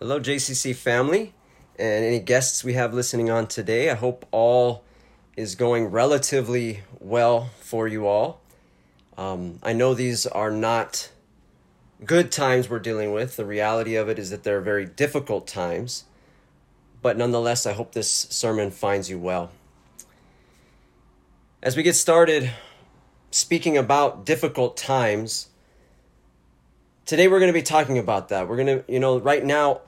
Hello, JCC family, and any guests we have listening on today. I hope all is going relatively well for you all. Um, I know these are not good times we're dealing with. The reality of it is that they're very difficult times, but nonetheless, I hope this sermon finds you well. As we get started speaking about difficult times, today we're going to be talking about that. We're going to, you know, right now,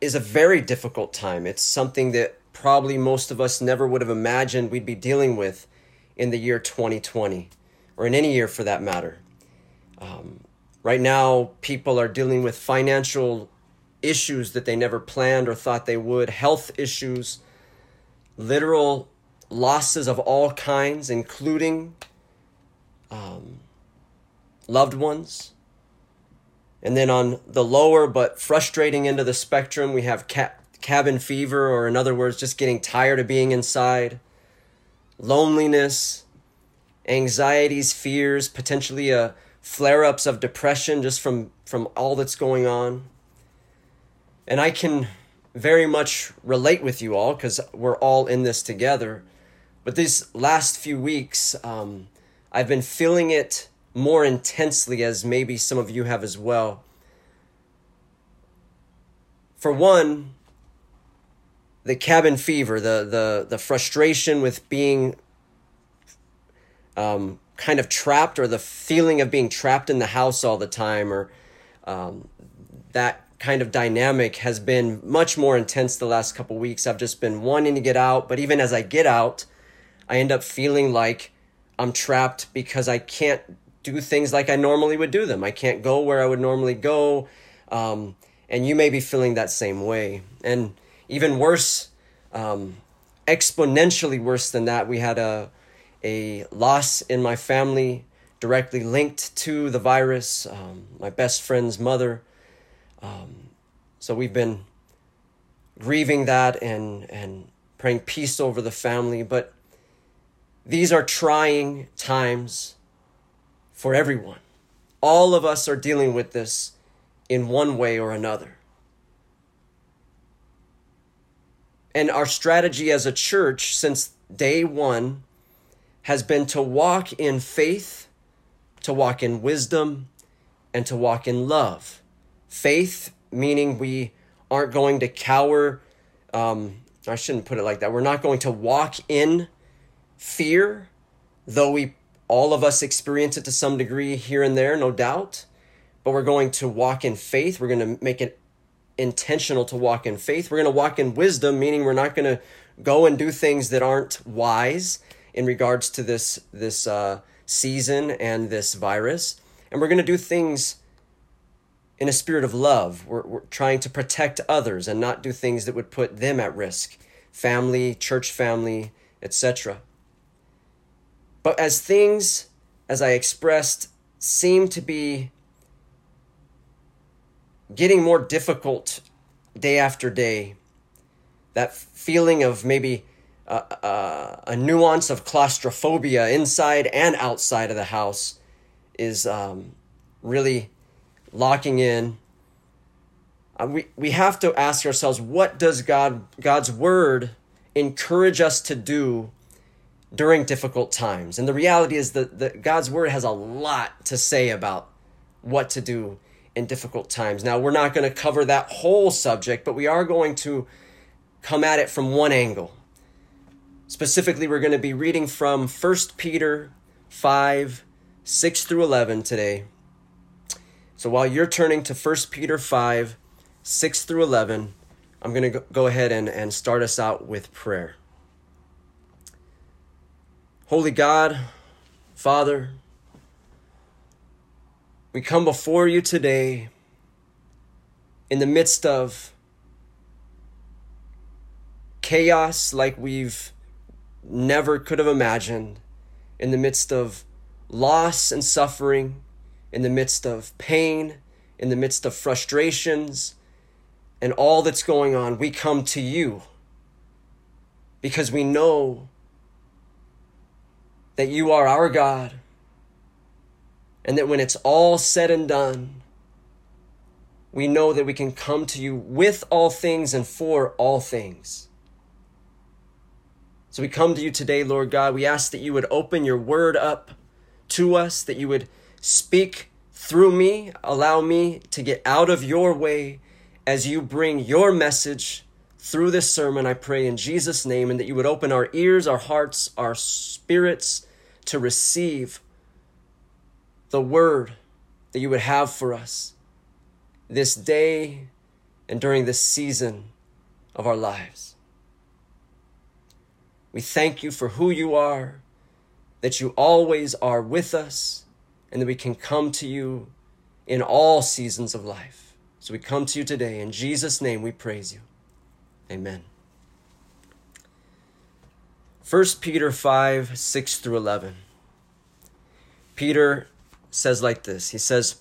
is a very difficult time. It's something that probably most of us never would have imagined we'd be dealing with in the year 2020, or in any year for that matter. Um, right now, people are dealing with financial issues that they never planned or thought they would, health issues, literal losses of all kinds, including um, loved ones and then on the lower but frustrating end of the spectrum, we have ca- cabin fever, or in other words, just getting tired of being inside, loneliness, anxieties, fears, potentially a uh, flare ups of depression just from, from all that's going on. And I can very much relate with you all because we're all in this together. But these last few weeks, um, I've been feeling it more intensely as maybe some of you have as well. For one, the cabin fever, the the the frustration with being um, kind of trapped, or the feeling of being trapped in the house all the time, or um, that kind of dynamic has been much more intense the last couple weeks. I've just been wanting to get out, but even as I get out, I end up feeling like I'm trapped because I can't do things like I normally would do them. I can't go where I would normally go. Um, and you may be feeling that same way. And even worse, um, exponentially worse than that, we had a, a loss in my family directly linked to the virus, um, my best friend's mother. Um, so we've been grieving that and, and praying peace over the family. But these are trying times for everyone. All of us are dealing with this in one way or another. And our strategy as a church since day one has been to walk in faith, to walk in wisdom, and to walk in love. Faith, meaning we aren't going to cower. Um, I shouldn't put it like that. We're not going to walk in fear, though we all of us experience it to some degree here and there, no doubt. But we're going to walk in faith. We're going to make it intentional to walk in faith. We're going to walk in wisdom, meaning we're not going to go and do things that aren't wise in regards to this this uh, season and this virus. And we're going to do things in a spirit of love. We're, we're trying to protect others and not do things that would put them at risk, family, church family, etc. But as things, as I expressed, seem to be getting more difficult day after day, that feeling of maybe uh, a nuance of claustrophobia inside and outside of the house is um, really locking in. Uh, we, we have to ask ourselves what does God God's word encourage us to do during difficult times. And the reality is that, that God's word has a lot to say about what to do in difficult times. Now, we're not going to cover that whole subject, but we are going to come at it from one angle. Specifically, we're going to be reading from 1 Peter 5 6 through 11 today. So while you're turning to 1 Peter 5 6 through 11, I'm going to go ahead and, and start us out with prayer. Holy God, Father, we come before you today in the midst of chaos like we've never could have imagined, in the midst of loss and suffering, in the midst of pain, in the midst of frustrations, and all that's going on, we come to you because we know that you are our God, and that when it's all said and done, we know that we can come to you with all things and for all things. So we come to you today, Lord God. We ask that you would open your word up to us, that you would speak through me, allow me to get out of your way as you bring your message through this sermon, I pray in Jesus' name, and that you would open our ears, our hearts, our spirits to receive the word that you would have for us this day and during this season of our lives. We thank you for who you are, that you always are with us, and that we can come to you in all seasons of life. So we come to you today. In Jesus' name, we praise you. Amen. 1 Peter 5 6 through 11. Peter says like this He says,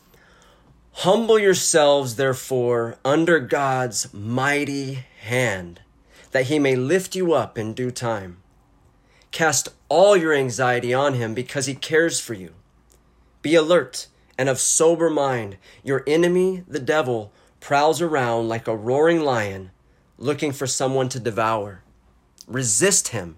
Humble yourselves, therefore, under God's mighty hand, that he may lift you up in due time. Cast all your anxiety on him because he cares for you. Be alert and of sober mind. Your enemy, the devil, prowls around like a roaring lion looking for someone to devour. Resist him,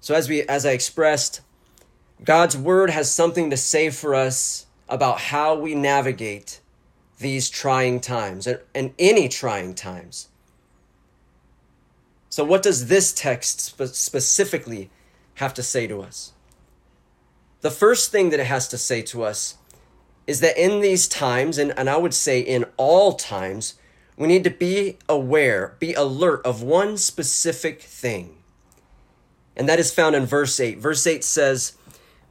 So as we as I expressed, God's word has something to say for us about how we navigate these trying times and and any trying times. So what does this text spe- specifically have to say to us? The first thing that it has to say to us is that in these times, and, and I would say in all times, we need to be aware, be alert of one specific thing. And that is found in verse 8. Verse 8 says,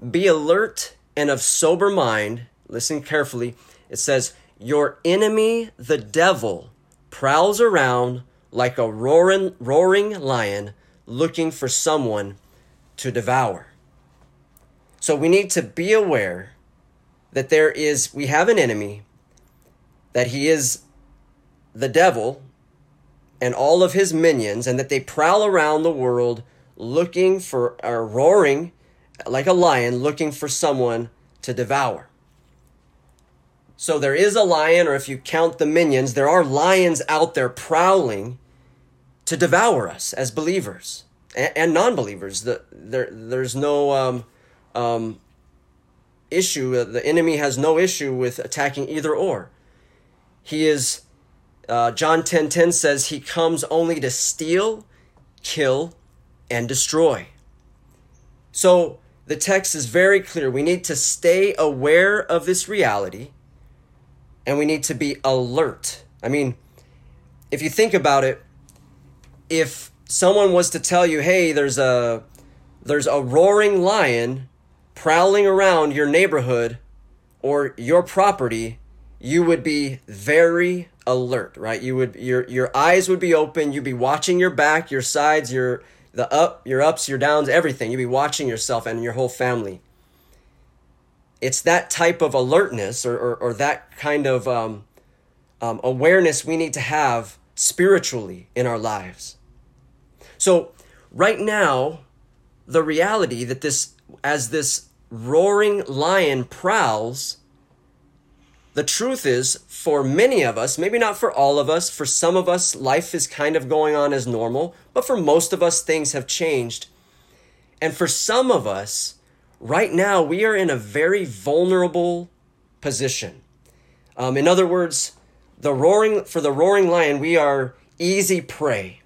Be alert and of sober mind. Listen carefully. It says, Your enemy, the devil, prowls around like a roaring, roaring lion looking for someone to devour. So we need to be aware that there is, we have an enemy, that he is the devil and all of his minions, and that they prowl around the world looking for, or roaring like a lion, looking for someone to devour. So there is a lion, or if you count the minions, there are lions out there prowling to devour us as believers and, and non-believers. The, there, there's no um, um, issue. The enemy has no issue with attacking either or. He is, uh, John 10 10 says, he comes only to steal, kill, and destroy. So the text is very clear. We need to stay aware of this reality and we need to be alert. I mean, if you think about it, if someone was to tell you, "Hey, there's a there's a roaring lion prowling around your neighborhood or your property, you would be very alert, right? You would your your eyes would be open, you'd be watching your back, your sides, your the up, your ups, your downs, everything. You'd be watching yourself and your whole family. It's that type of alertness or, or, or that kind of um, um, awareness we need to have spiritually in our lives. So, right now, the reality that this, as this roaring lion prowls, the truth is, for many of us, maybe not for all of us, for some of us, life is kind of going on as normal, but for most of us, things have changed. And for some of us, right now, we are in a very vulnerable position. Um, in other words, the roaring for the roaring lion, we are easy prey.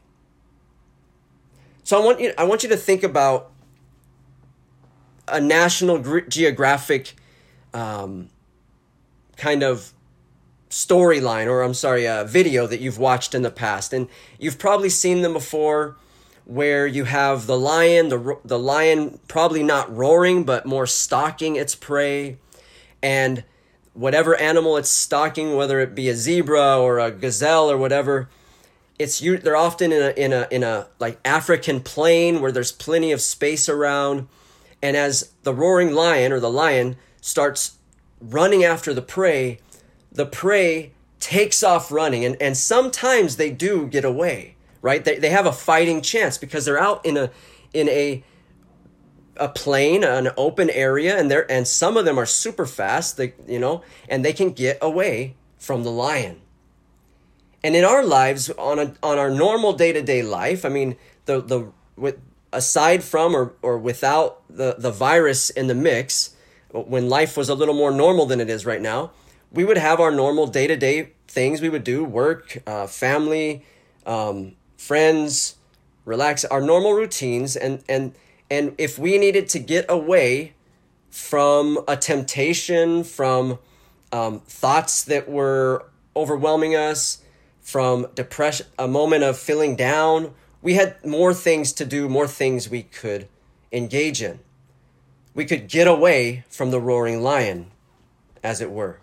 So I want you, I want you to think about a National Geographic um, kind of storyline, or I'm sorry, a video that you've watched in the past, and you've probably seen them before, where you have the lion, the the lion probably not roaring, but more stalking its prey, and whatever animal it's stalking, whether it be a zebra or a gazelle or whatever, it's you. They're often in a in a in a like African plain where there's plenty of space around, and as the roaring lion or the lion starts running after the prey, the prey takes off running, and and sometimes they do get away. Right? They they have a fighting chance because they're out in a in a a plain, an open area, and they and some of them are super fast. They you know, and they can get away from the lion. And in our lives, on a on our normal day to day life, I mean, the the with aside from or or without the the virus in the mix, when life was a little more normal than it is right now, we would have our normal day to day things we would do: work, uh, family, um, friends, relax, our normal routines, and and and if we needed to get away from a temptation, from um, thoughts that were overwhelming us, from depression, a moment of feeling down, we had more things to do, more things we could engage in. We could get away from the roaring lion, as it were.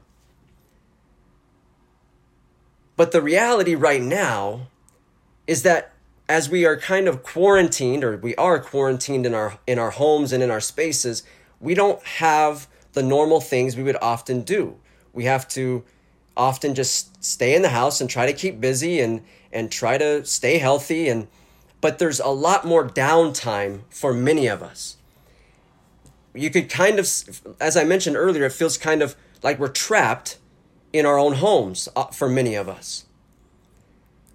But the reality right now is that as we are kind of quarantined or we are quarantined in our in our homes and in our spaces, we don't have the normal things we would often do. We have to often just stay in the house and try to keep busy and and try to stay healthy and but there's a lot more downtime for many of us. You could kind of as I mentioned earlier, it feels kind of like we're trapped in our own homes uh, for many of us.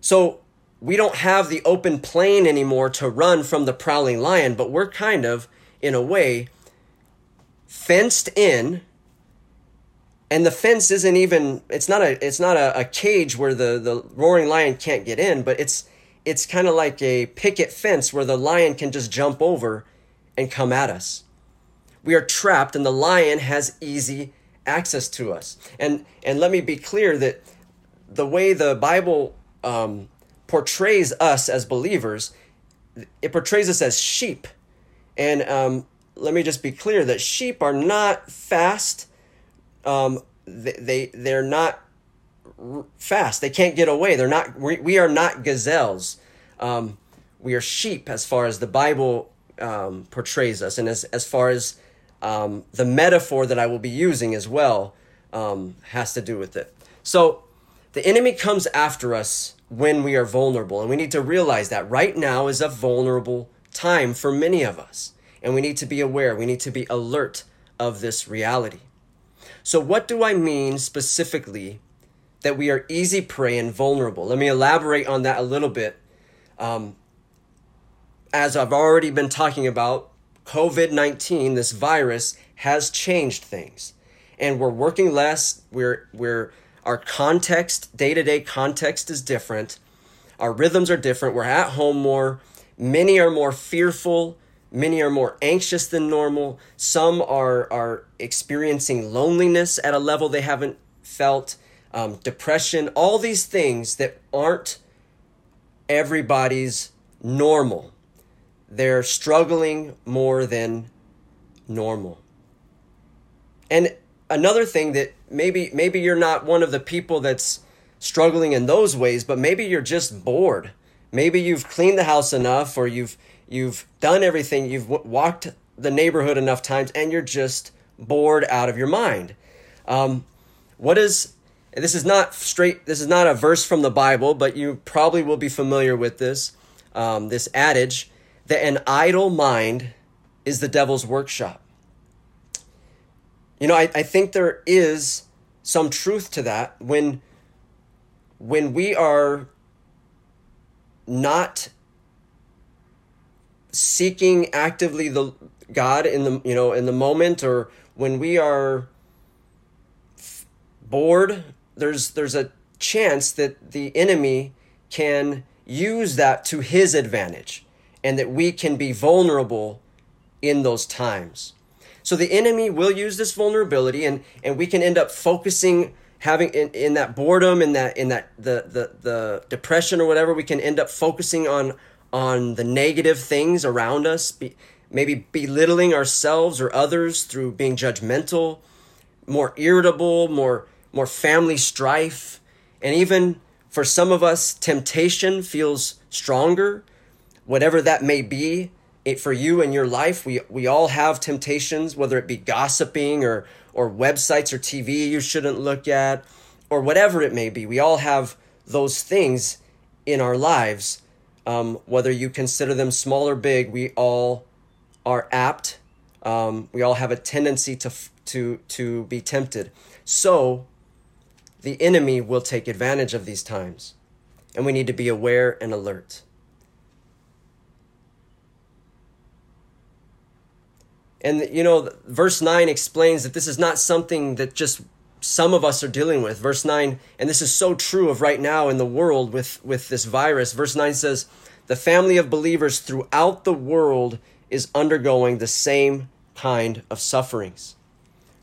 So we don't have the open plain anymore to run from the prowling lion, but we're kind of, in a way, fenced in. And the fence isn't even it's not a it's not a, a cage where the, the roaring lion can't get in, but it's it's kind of like a picket fence where the lion can just jump over and come at us. We are trapped and the lion has easy access to us. And and let me be clear that the way the Bible um, portrays us as believers, it portrays us as sheep. And um, let me just be clear that sheep are not fast. Um, they, they they're not fast. They can't get away. They're not. We, we are not gazelles. Um, we are sheep as far as the Bible um, portrays us, and as as far as um, the metaphor that I will be using as well um, has to do with it. So the enemy comes after us when we are vulnerable. And we need to realize that right now is a vulnerable time for many of us. And we need to be aware, we need to be alert of this reality. So, what do I mean specifically that we are easy prey and vulnerable? Let me elaborate on that a little bit. Um, as I've already been talking about, COVID 19, this virus, has changed things. And we're working less, we're, we're our context, day to day context is different. Our rhythms are different. We're at home more. Many are more fearful. Many are more anxious than normal. Some are, are experiencing loneliness at a level they haven't felt, um, depression, all these things that aren't everybody's normal. They're struggling more than normal. And another thing that maybe maybe you're not one of the people that's struggling in those ways, but maybe you're just bored. Maybe you've cleaned the house enough or you've you've done everything, you've w- walked the neighborhood enough times and you're just bored out of your mind. Um, what is this is not straight this is not a verse from the Bible, but you probably will be familiar with this um, this adage that an idle mind is the devil's workshop. You know, I, I think there is some truth to that when when we are not seeking actively the God in the you know in the moment or when we are bored there's there's a chance that the enemy can use that to his advantage and that we can be vulnerable in those times. So the enemy will use this vulnerability and, and we can end up focusing having in, in that boredom in that in that the, the the depression or whatever we can end up focusing on on the negative things around us be, maybe belittling ourselves or others through being judgmental more irritable, more more family strife, and even for some of us temptation feels stronger, whatever that may be. It, for you in your life, we we all have temptations, whether it be gossiping or or websites or TV you shouldn't look at, or whatever it may be. We all have those things in our lives. Um, whether you consider them small or big, we all are apt. Um, we all have a tendency to to to be tempted. So the enemy will take advantage of these times, and we need to be aware and alert. And you know, verse 9 explains that this is not something that just some of us are dealing with. Verse 9, and this is so true of right now in the world with, with this virus. Verse 9 says, The family of believers throughout the world is undergoing the same kind of sufferings.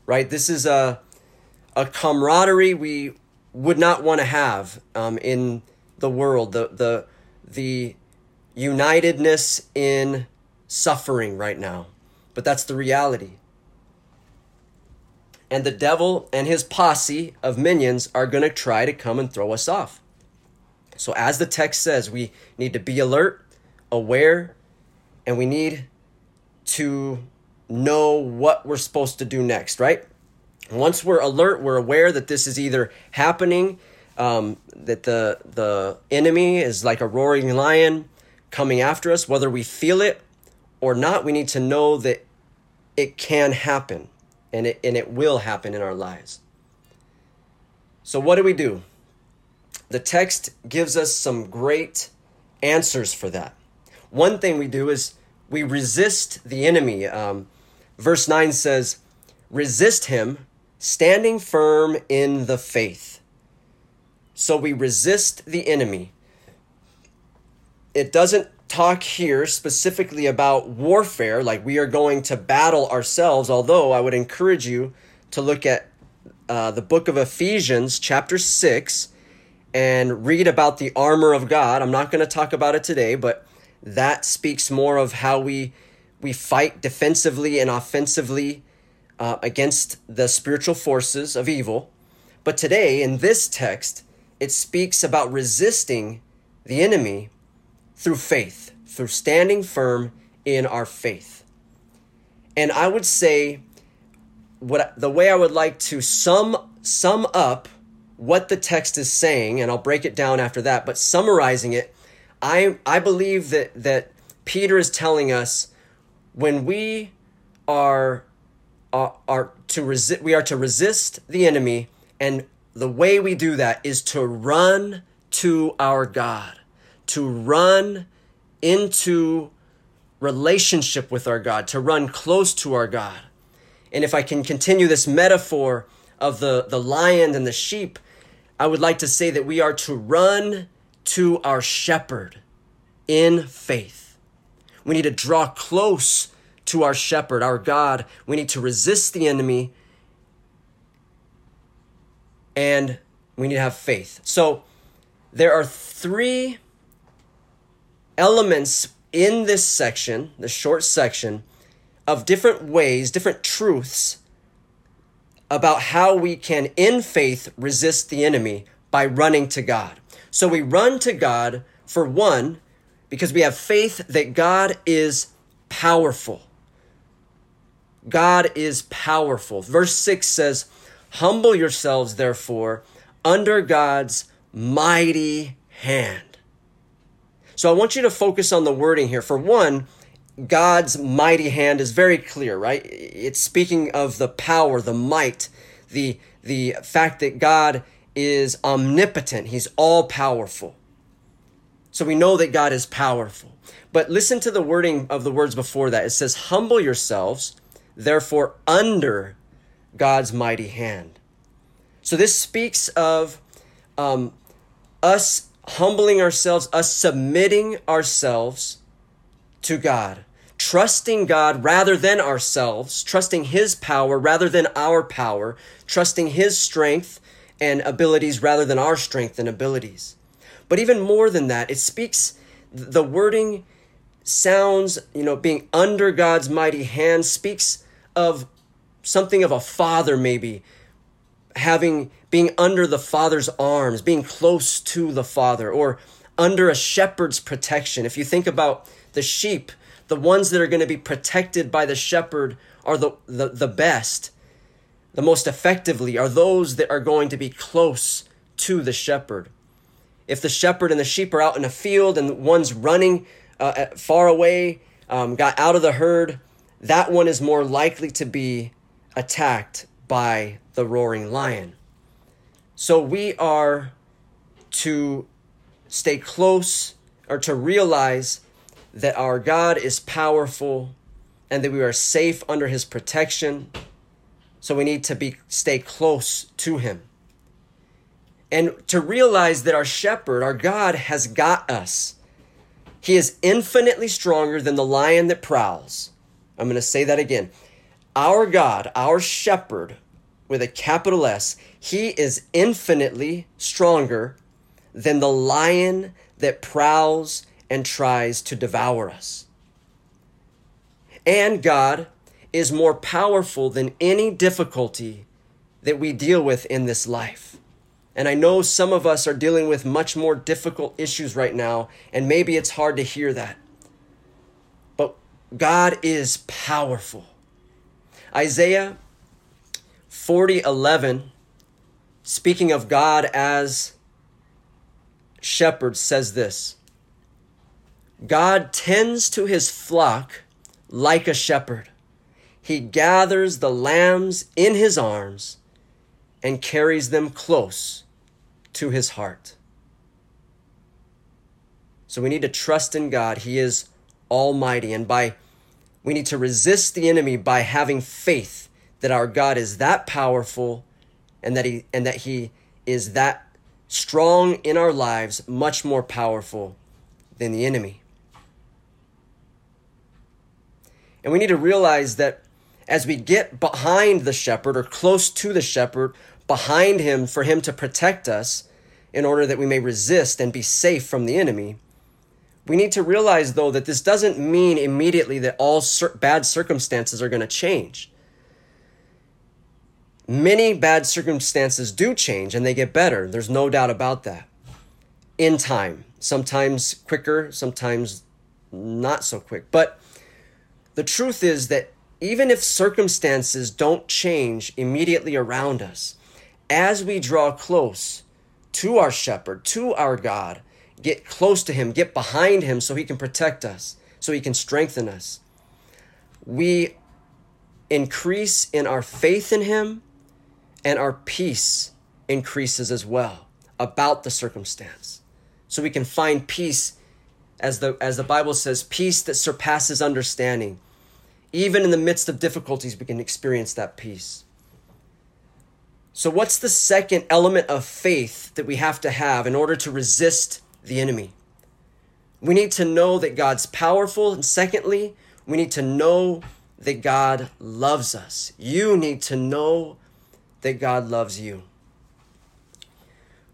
Right? This is a, a camaraderie we would not want to have um, in the world, the, the, the unitedness in suffering right now. But that's the reality. And the devil and his posse of minions are going to try to come and throw us off. So, as the text says, we need to be alert, aware, and we need to know what we're supposed to do next, right? Once we're alert, we're aware that this is either happening, um, that the the enemy is like a roaring lion coming after us, whether we feel it or not, we need to know that it can happen and it, and it will happen in our lives. So, what do we do? The text gives us some great answers for that. One thing we do is we resist the enemy. Um, verse 9 says, Resist him, standing firm in the faith. So we resist the enemy. It doesn't talk here specifically about warfare, like we are going to battle ourselves, although I would encourage you to look at uh, the book of Ephesians, chapter 6, and read about the armor of God. I'm not going to talk about it today, but that speaks more of how we we fight defensively and offensively uh, against the spiritual forces of evil. But today, in this text, it speaks about resisting the enemy through faith, through standing firm in our faith. And I would say what the way I would like to sum sum up what the text is saying and I'll break it down after that, but summarizing it, I I believe that that Peter is telling us when we are are, are to resist we are to resist the enemy and the way we do that is to run to our God to run into relationship with our God, to run close to our God. And if I can continue this metaphor of the, the lion and the sheep, I would like to say that we are to run to our shepherd in faith. We need to draw close to our shepherd, our God. We need to resist the enemy and we need to have faith. So there are three elements in this section, the short section, of different ways, different truths about how we can, in faith, resist the enemy by running to God. So we run to God for one, because we have faith that God is powerful. God is powerful. Verse 6 says, Humble yourselves, therefore, under God's mighty hand so I want you to focus on the wording here. For one, God's mighty hand is very clear, right? It's speaking of the power, the might, the the fact that God is omnipotent. He's all powerful. So we know that God is powerful. But listen to the wording of the words before that. It says, Humble yourselves, therefore, under God's mighty hand. So this speaks of um, us humbling ourselves, us submitting ourselves to God, trusting God rather than ourselves, trusting His power rather than our power, trusting His strength and abilities rather than our strength and abilities. But even more than that, it speaks, the wording sounds, you know, being under God's mighty hand speaks of something of a father maybe having being under the father's arms being close to the father or under a shepherd's protection. If you think about the sheep the ones that are going to be protected by the shepherd are the, the, the best. The most effectively are those that are going to be close to the shepherd. If the shepherd and the sheep are out in a field and one's running uh, far away um, got out of the herd that one is more likely to be attacked by the roaring lion. So we are to stay close or to realize that our God is powerful and that we are safe under his protection. So we need to be stay close to him. And to realize that our shepherd, our God has got us. He is infinitely stronger than the lion that prowls. I'm going to say that again. Our God, our shepherd, with a capital S, he is infinitely stronger than the lion that prowls and tries to devour us. And God is more powerful than any difficulty that we deal with in this life. And I know some of us are dealing with much more difficult issues right now, and maybe it's hard to hear that. But God is powerful. Isaiah 40:11 speaking of God as shepherd says this God tends to his flock like a shepherd. He gathers the lambs in his arms and carries them close to his heart. So we need to trust in God. He is almighty and by we need to resist the enemy by having faith that our God is that powerful and that he and that he is that strong in our lives, much more powerful than the enemy. And we need to realize that as we get behind the shepherd or close to the shepherd, behind him for him to protect us in order that we may resist and be safe from the enemy, we need to realize, though, that this doesn't mean immediately that all bad circumstances are going to change. Many bad circumstances do change and they get better. There's no doubt about that. In time, sometimes quicker, sometimes not so quick. But the truth is that even if circumstances don't change immediately around us, as we draw close to our shepherd, to our God, get close to Him, get behind Him so He can protect us, so He can strengthen us. We increase in our faith in Him, and our peace increases as well about the circumstance. So we can find peace as the as the Bible says, peace that surpasses understanding. Even in the midst of difficulties, we can experience that peace. So, what's the second element of faith that we have to have in order to resist the enemy. We need to know that God's powerful. And secondly, we need to know that God loves us. You need to know that God loves you.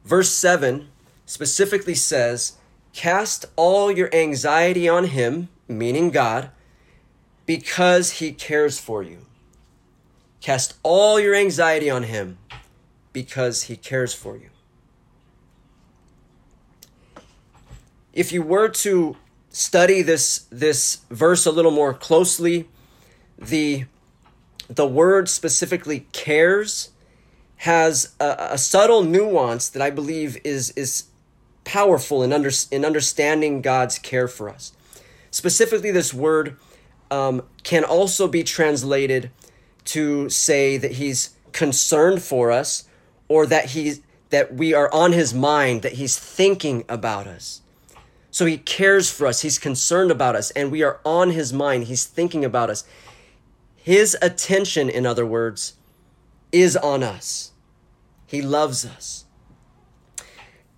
Verse 7 specifically says, Cast all your anxiety on Him, meaning God, because He cares for you. Cast all your anxiety on Him because He cares for you. if you were to study this this verse a little more closely, the the word specifically cares has a, a, subtle nuance that I believe is is powerful in under, in understanding God's care for us. Specifically, this word um, can also be translated to say that He's concerned for us, or that He that we are on His mind, that He's thinking about us. So he cares for us. He's concerned about us, and we are on his mind. He's thinking about us. His attention, in other words, is on us. He loves us.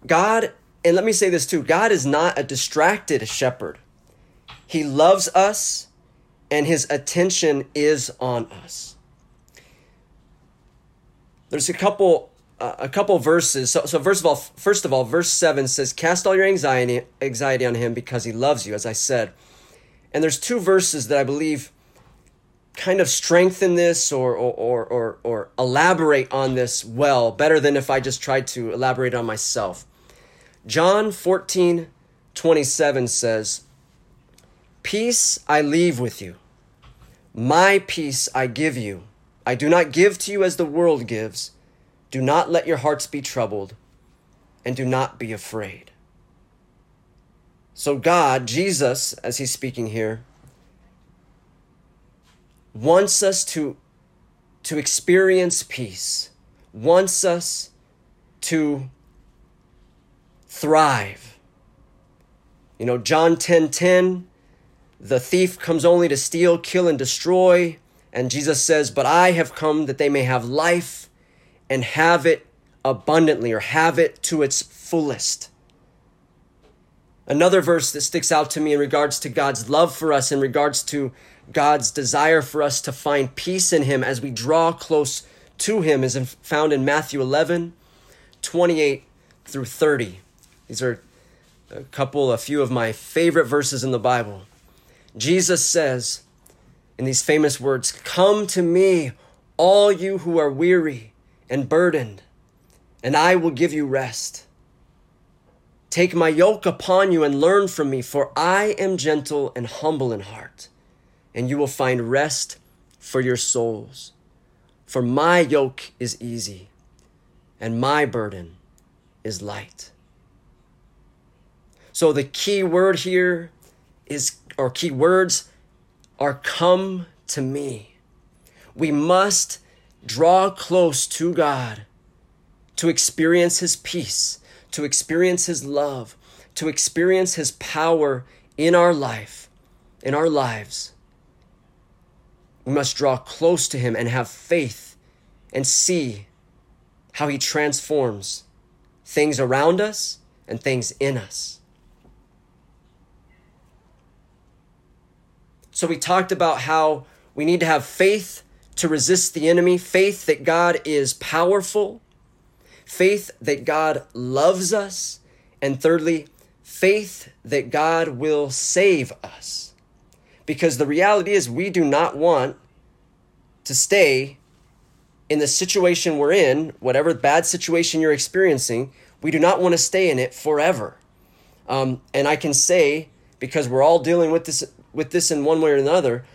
God, and let me say this too God is not a distracted shepherd. He loves us, and his attention is on us. There's a couple uh, a couple verses. So, so first of all, first of all, verse seven says, "Cast all your anxiety anxiety on Him because He loves you," as I said. And there's two verses that I believe kind of strengthen this or, or, or, or, or elaborate on this well, better than if I just tried to elaborate on myself. John 14, 27 says, Peace I leave with you, my peace I give you. I do not give to you as the world gives. Do not let your hearts be troubled, and do not be afraid. So, God, Jesus, as he's speaking here, wants us to, to experience peace, wants us to thrive. You know, John 10 10, the thief comes only to steal, kill, and destroy. And Jesus says, But I have come that they may have life and have it abundantly or have it to its fullest. Another verse that sticks out to me in regards to God's love for us, in regards to God's desire for us to find peace in Him as we draw close to Him, is found in Matthew 11, 28 through 30. These are a couple, a few of my favorite verses in the Bible. Jesus says in these famous words, Come to me, all you who are weary and burdened, and I will give you rest. Take my yoke upon you and learn from me, for I am gentle and humble in heart, and you will find rest for your souls. For my yoke is easy, and my burden is light. So the key word here is, or key words are come to me. We must draw close to God to experience His peace to experience His love, to experience His power in our life, in our lives. We must draw close to Him and have faith and see how He transforms things around us and things in us. So, we talked about how we need to have faith to resist the enemy, faith that God is powerful, faith that God loves us, and thirdly, faith that God will save us. Because the reality is, we do not want to stay in the situation we're in, whatever bad situation you're experiencing, we do not want to stay in it forever. Um, and I can say, because we're all dealing with this with this in one way or another,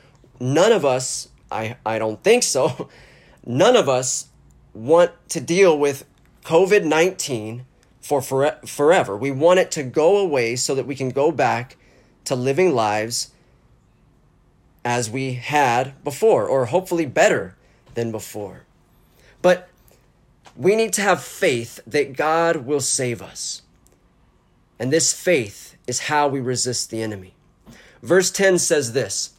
none of us, I, I don't think so, none of us want to deal with COVID 19 for forever. We want it to go away so that we can go back to living lives as we had before, or hopefully better than before. But we need to have faith that God will save us. And this faith is how we resist the enemy. Verse 10 says this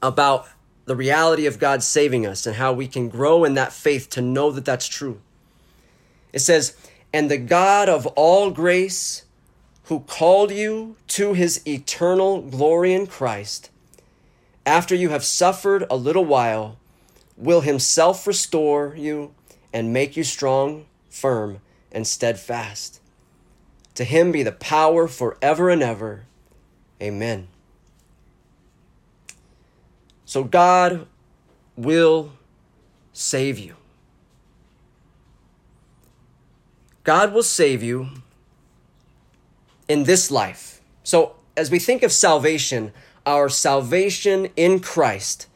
about the reality of God saving us and how we can grow in that faith to know that that's true. It says, And the God of all grace, who called you to his eternal glory in Christ, after you have suffered a little while, will himself restore you and make you strong, firm, and steadfast. To him be the power forever and ever. Amen. So God will save you. God will save you in this life. So, as we think of salvation, our salvation in Christ,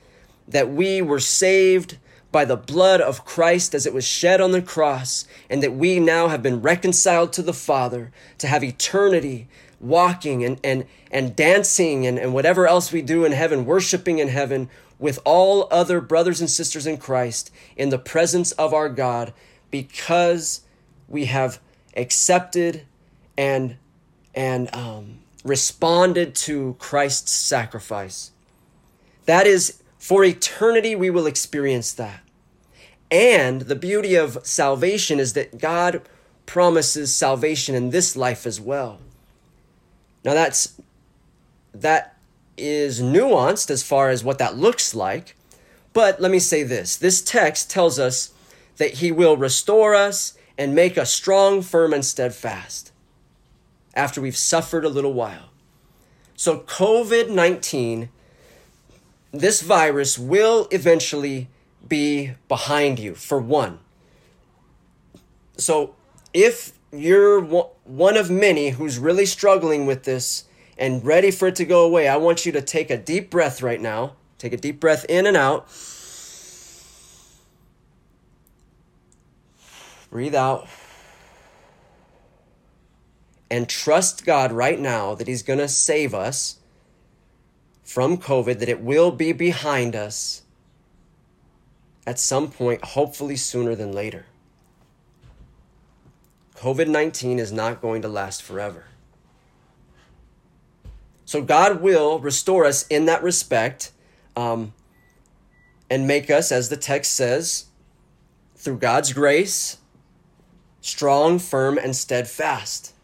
that we were saved by the blood of Christ as it was shed on the cross, and that we now have been reconciled to the Father to have eternity walking and, and, and dancing and, and whatever else we do in heaven, worshiping in heaven with all other brothers and sisters in Christ in the presence of our God because we have accepted and and um, responded to Christ's sacrifice. That is, for eternity, we will experience that. And the beauty of salvation is that God promises salvation in this life as well. Now that's that is nuanced as far as what that looks like. But let me say this. This text tells us that he will restore us and make us strong, firm, and steadfast after we've suffered a little while. So, COVID 19 this virus will eventually be behind you, for one. So if you're one of many who's really struggling with this and ready for it to go away, I want you to take a deep breath right now. Take a deep breath in and out. Breathe out. And trust God right now that He's going to save us from COVID, that it will be behind us at some point, hopefully sooner than later. COVID 19 is not going to last forever. So God will restore us in that respect um, and make us, as the text says, through God's grace, strong, firm, and steadfast.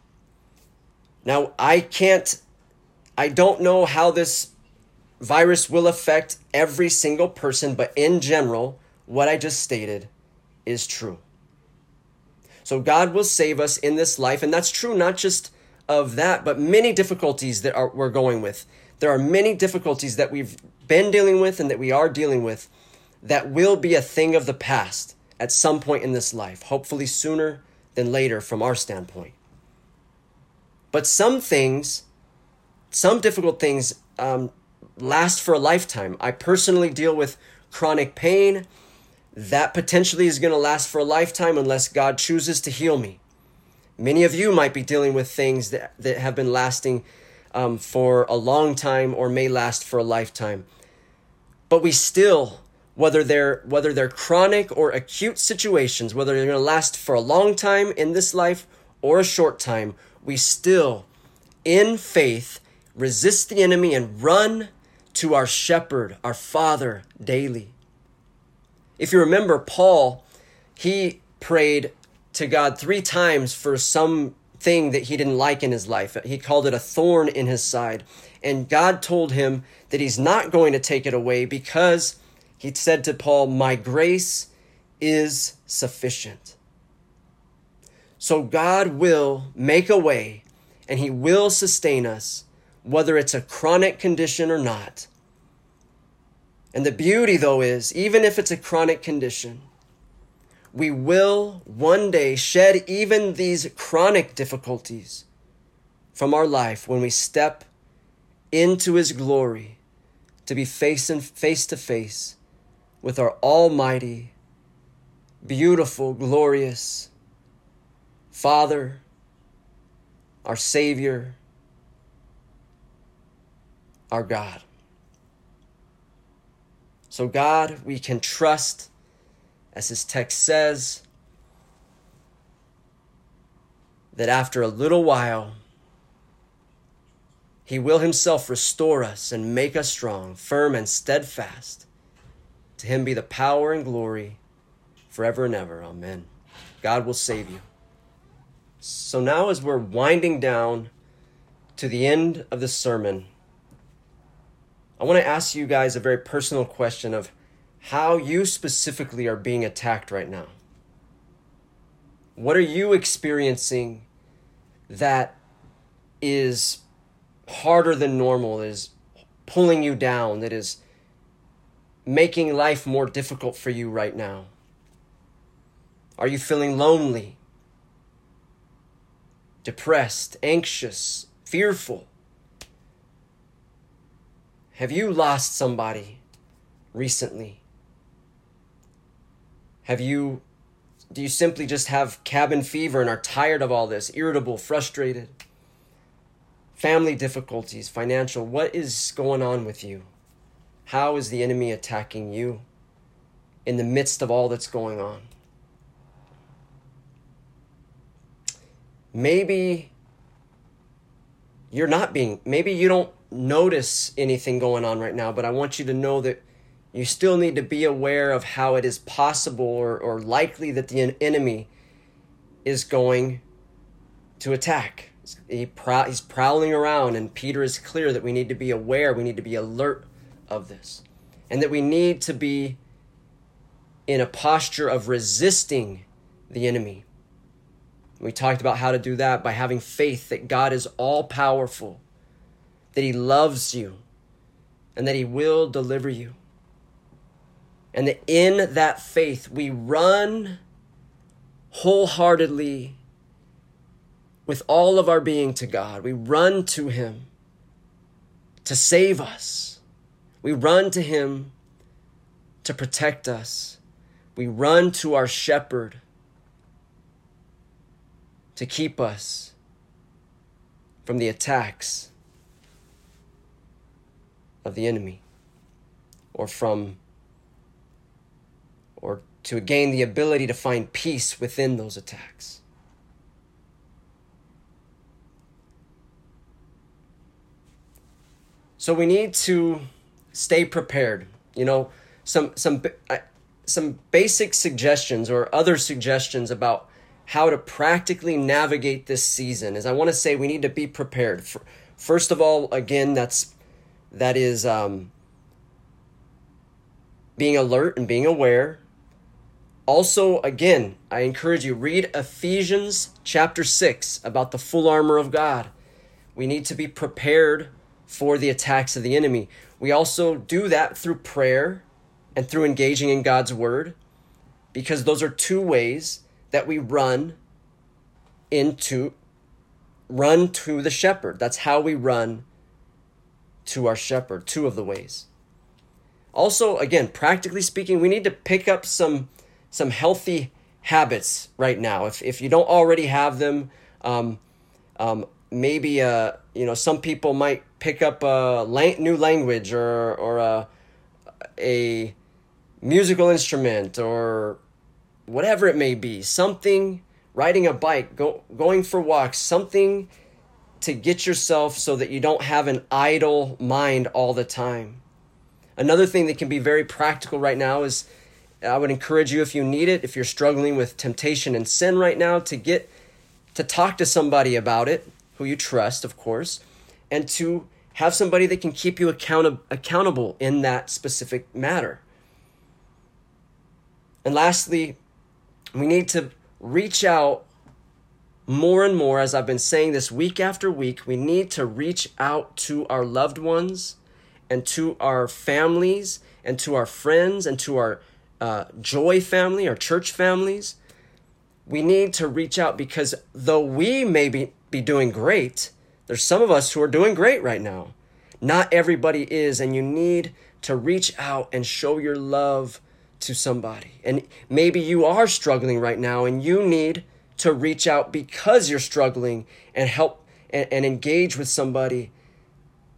Now, I can't, I don't know how this virus will affect every single person, but in general, what I just stated is true. So God will save us in this life, and that's true not just of that, but many difficulties that are, we're going with. There are many difficulties that we've been dealing with and that we are dealing with that will be a thing of the past at some point in this life, hopefully sooner than later from our standpoint. But some things, some difficult things, um, last for a lifetime. I personally deal with chronic pain. That potentially is going to last for a lifetime unless God chooses to heal me. Many of you might be dealing with things that, that have been lasting um, for a long time or may last for a lifetime. But we still, whether they're whether they're chronic or acute situations, whether they're going to last for a long time in this life or a short time, we still, in faith, resist the enemy and run to our shepherd, our Father, daily. If you remember, Paul, he prayed to God three times for some thing that he didn't like in his life. He called it a thorn in his side. And God told him that he's not going to take it away because he said to Paul, My grace is sufficient. So God will make a way and he will sustain us, whether it's a chronic condition or not. And the beauty, though, is even if it's a chronic condition, we will one day shed even these chronic difficulties from our life when we step into his glory to be face and face to face with our almighty beautiful glorious father our savior our god so god we can trust as his text says, that after a little while, he will himself restore us and make us strong, firm, and steadfast. To him be the power and glory forever and ever. Amen. God will save you. So now, as we're winding down to the end of the sermon, I want to ask you guys a very personal question of how you specifically are being attacked right now. What are you experiencing that is harder than normal, that is pulling you down, that is making life more difficult for you right now? Are you feeling lonely, depressed, anxious, fearful? Have you lost somebody recently? Have you do you simply just have cabin fever and are tired of all this, irritable, frustrated? Family difficulties, financial, what is going on with you? How is the enemy attacking you in the midst of all that's going on? Maybe you're not being, maybe you don't notice anything going on right now, but I want you to know that you still need to be aware of how it is possible or, or likely that the enemy is going to attack. He prow- he's prowling around, and Peter is clear that we need to be aware, we need to be alert of this, and that we need to be in a posture of resisting the enemy. We talked about how to do that by having faith that God is all powerful, that He loves you, and that He will deliver you. And that in that faith, we run wholeheartedly with all of our being to God. We run to Him to save us. We run to Him to protect us. We run to our shepherd to keep us from the attacks of the enemy or from or to gain the ability to find peace within those attacks. So we need to stay prepared. You know, some some some basic suggestions or other suggestions about how to practically navigate this season is I want to say we need to be prepared. First of all, again, that's that is um, being alert and being aware. Also, again, I encourage you read Ephesians chapter 6 about the full armor of God. We need to be prepared for the attacks of the enemy. We also do that through prayer and through engaging in God's word because those are two ways that we run into run to the shepherd. That's how we run to our shepherd, two of the ways. Also, again, practically speaking, we need to pick up some some healthy habits right now. If if you don't already have them, um, um, maybe uh, you know some people might pick up a lang- new language or or a a musical instrument or whatever it may be. Something riding a bike, go, going for walks, something to get yourself so that you don't have an idle mind all the time. Another thing that can be very practical right now is I would encourage you if you need it, if you're struggling with temptation and sin right now, to get to talk to somebody about it, who you trust, of course, and to have somebody that can keep you account- accountable in that specific matter. And lastly, we need to reach out more and more, as I've been saying this week after week, we need to reach out to our loved ones and to our families and to our friends and to our uh, joy family, our church families. We need to reach out because though we may be, be doing great, there's some of us who are doing great right now. Not everybody is, and you need to reach out and show your love to somebody. And maybe you are struggling right now and you need to reach out because you're struggling and help and, and engage with somebody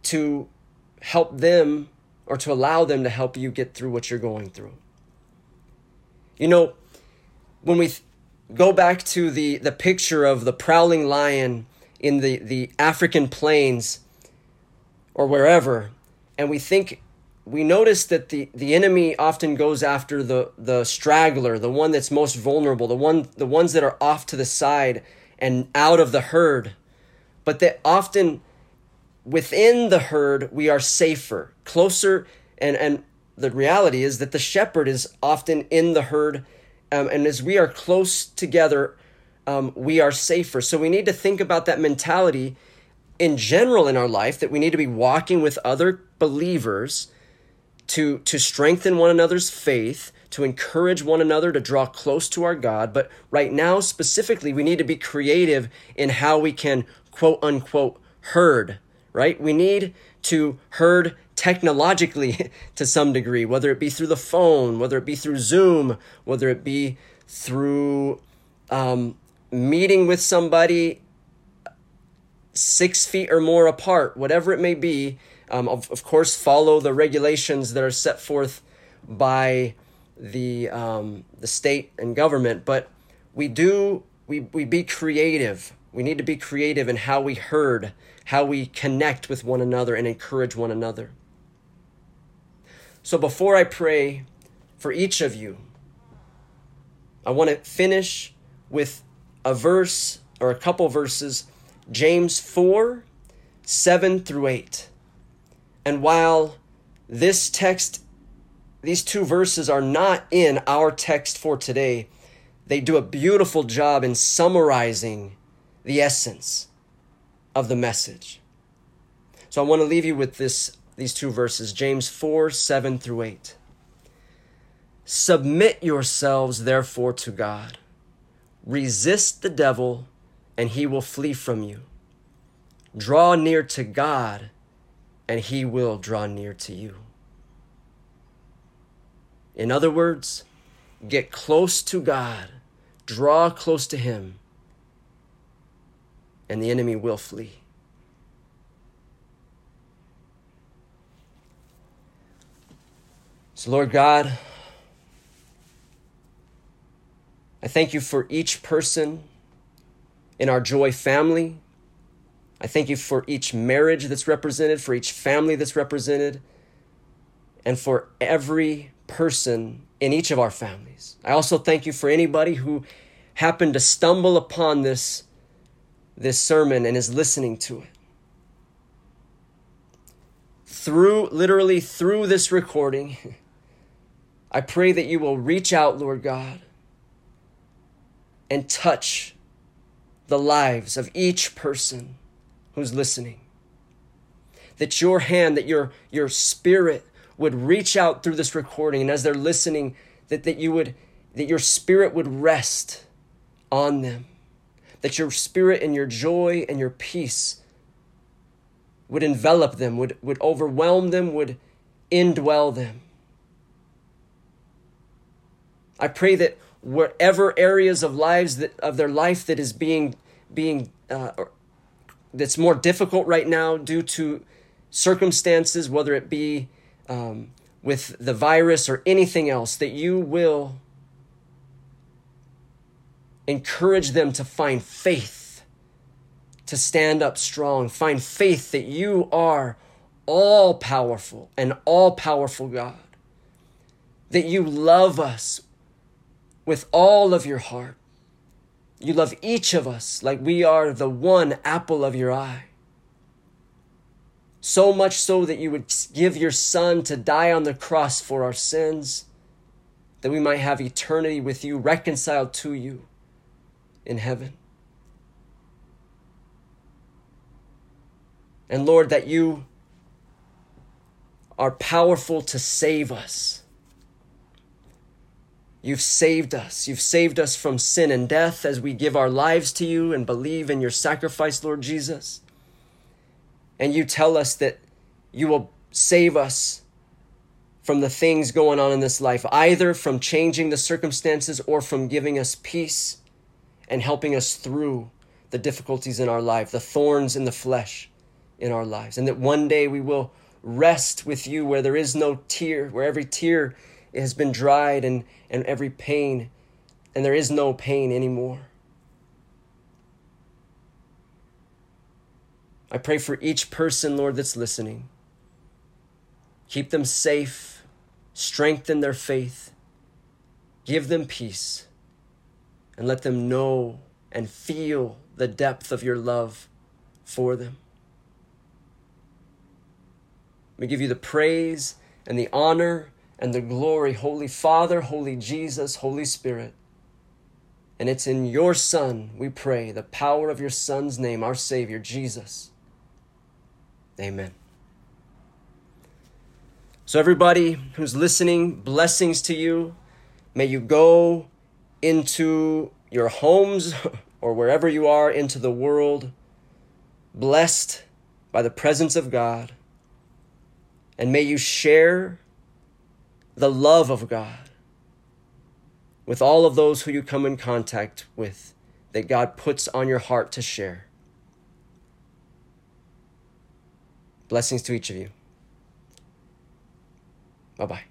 to help them or to allow them to help you get through what you're going through. You know, when we th- go back to the, the picture of the prowling lion in the, the African plains or wherever, and we think we notice that the, the enemy often goes after the, the straggler, the one that's most vulnerable, the one the ones that are off to the side and out of the herd. But that often within the herd we are safer, closer, and, and the reality is that the shepherd is often in the herd, um, and as we are close together, um, we are safer. So we need to think about that mentality in general in our life that we need to be walking with other believers to to strengthen one another's faith, to encourage one another to draw close to our God, but right now specifically we need to be creative in how we can quote unquote herd, right? We need to herd technologically to some degree, whether it be through the phone, whether it be through Zoom, whether it be through um, meeting with somebody six feet or more apart, whatever it may be, um, of, of course, follow the regulations that are set forth by the um, the state and government. But we do we we be creative. We need to be creative in how we herd, how we connect with one another, and encourage one another. So before I pray for each of you, I want to finish with a verse or a couple verses, James 4 7 through 8. And while this text, these two verses are not in our text for today, they do a beautiful job in summarizing the essence of the message. So I want to leave you with this these two verses James 4 7 through 8. Submit yourselves, therefore, to God. Resist the devil, and he will flee from you. Draw near to God, and he will draw near to you. In other words, get close to God, draw close to him, and the enemy will flee. So, Lord God, I thank you for each person in our Joy family. I thank you for each marriage that's represented, for each family that's represented, and for every person in each of our families. I also thank you for anybody who happened to stumble upon this, this sermon and is listening to it. Through, literally, through this recording, I pray that you will reach out, Lord God, and touch the lives of each person who's listening. That your hand, that your, your spirit would reach out through this recording, and as they're listening, that, that you would that your spirit would rest on them. That your spirit and your joy and your peace would envelop them, would, would overwhelm them, would indwell them. I pray that whatever areas of lives that of their life that is being being uh, that's more difficult right now due to circumstances, whether it be um, with the virus or anything else, that you will encourage them to find faith, to stand up strong, find faith that you are all powerful and all powerful God, that you love us with all of your heart. You love each of us like we are the one apple of your eye. So much so that you would give your son to die on the cross for our sins, that we might have eternity with you, reconciled to you in heaven. And Lord, that you are powerful to save us You've saved us. You've saved us from sin and death as we give our lives to you and believe in your sacrifice, Lord Jesus. And you tell us that you will save us from the things going on in this life, either from changing the circumstances or from giving us peace and helping us through the difficulties in our life, the thorns in the flesh in our lives. And that one day we will rest with you where there is no tear, where every tear has been dried and, and every pain, and there is no pain anymore. I pray for each person, Lord, that's listening. Keep them safe, strengthen their faith, give them peace, and let them know and feel the depth of your love for them. We give you the praise and the honor and the glory, Holy Father, Holy Jesus, Holy Spirit. And it's in your Son, we pray, the power of your Son's name, our Savior, Jesus. Amen. So, everybody who's listening, blessings to you. May you go into your homes or wherever you are into the world, blessed by the presence of God. And may you share the love of God with all of those who you come in contact with that God puts on your heart to share. Blessings to each of you. Bye bye.